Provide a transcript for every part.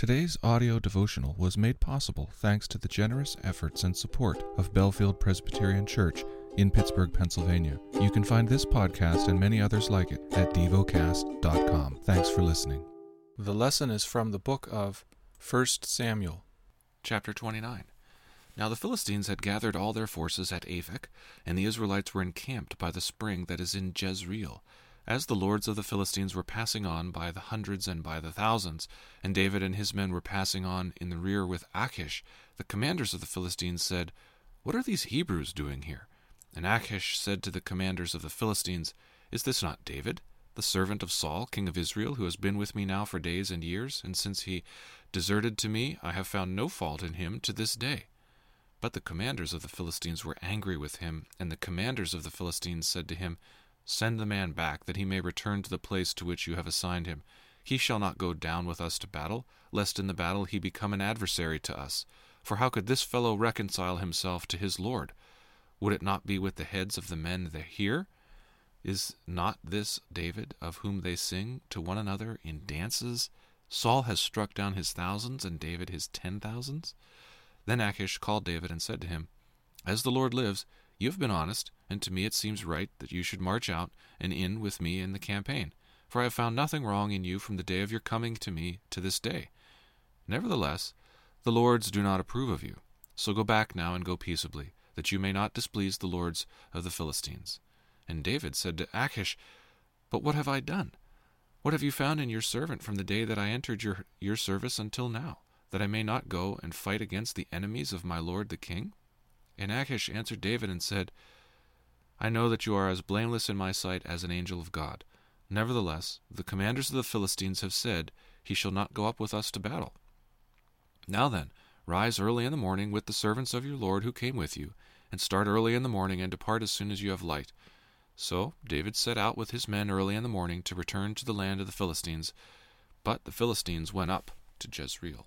Today's audio devotional was made possible thanks to the generous efforts and support of Bellefield Presbyterian Church in Pittsburgh, Pennsylvania. You can find this podcast and many others like it at devocast.com. Thanks for listening. The lesson is from the book of 1 Samuel, chapter 29. Now the Philistines had gathered all their forces at Aphek, and the Israelites were encamped by the spring that is in Jezreel. As the lords of the Philistines were passing on by the hundreds and by the thousands, and David and his men were passing on in the rear with Achish, the commanders of the Philistines said, What are these Hebrews doing here? And Achish said to the commanders of the Philistines, Is this not David, the servant of Saul, king of Israel, who has been with me now for days and years? And since he deserted to me, I have found no fault in him to this day. But the commanders of the Philistines were angry with him, and the commanders of the Philistines said to him, Send the man back, that he may return to the place to which you have assigned him. He shall not go down with us to battle, lest in the battle he become an adversary to us. For how could this fellow reconcile himself to his Lord? Would it not be with the heads of the men that here? Is not this David, of whom they sing to one another in dances? Saul has struck down his thousands, and David his ten thousands? Then Achish called David and said to him, As the Lord lives, you have been honest, and to me it seems right that you should march out and in with me in the campaign, for I have found nothing wrong in you from the day of your coming to me to this day. Nevertheless, the lords do not approve of you. So go back now and go peaceably, that you may not displease the lords of the Philistines. And David said to Achish, But what have I done? What have you found in your servant from the day that I entered your, your service until now, that I may not go and fight against the enemies of my lord the king? And Achish answered David and said, I know that you are as blameless in my sight as an angel of God. Nevertheless, the commanders of the Philistines have said, He shall not go up with us to battle. Now then, rise early in the morning with the servants of your Lord who came with you, and start early in the morning, and depart as soon as you have light. So David set out with his men early in the morning to return to the land of the Philistines, but the Philistines went up to Jezreel.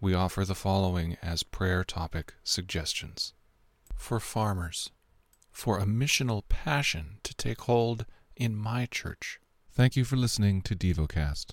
we offer the following as prayer topic suggestions. For farmers, for a missional passion to take hold in my church. Thank you for listening to DevoCast.